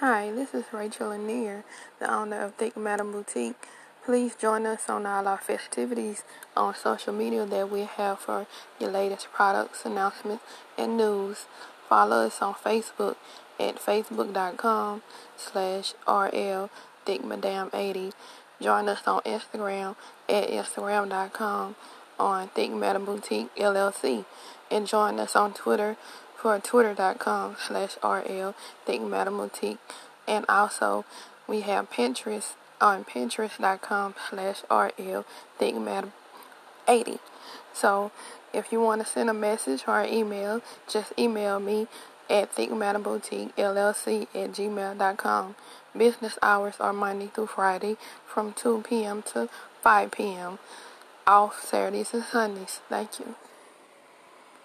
Hi, this is Rachel Lanier, the owner of Thick Madam Boutique. Please join us on all our festivities on social media that we have for your latest products, announcements, and news. Follow us on Facebook at facebook.com slash RL Thick Madam 80. Join us on Instagram at instagram.com on Thick Madam Boutique LLC. And join us on Twitter for twitter.com slash RL Thick Madam Boutique. And also, we have Pinterest on pinterest.com slash RL Madam 80. So, if you want to send a message or an email, just email me at thickmadamboutique llc at gmail.com. Business hours are Monday through Friday from 2 p.m. to 5 p.m. Off Saturdays and Sundays. Thank you.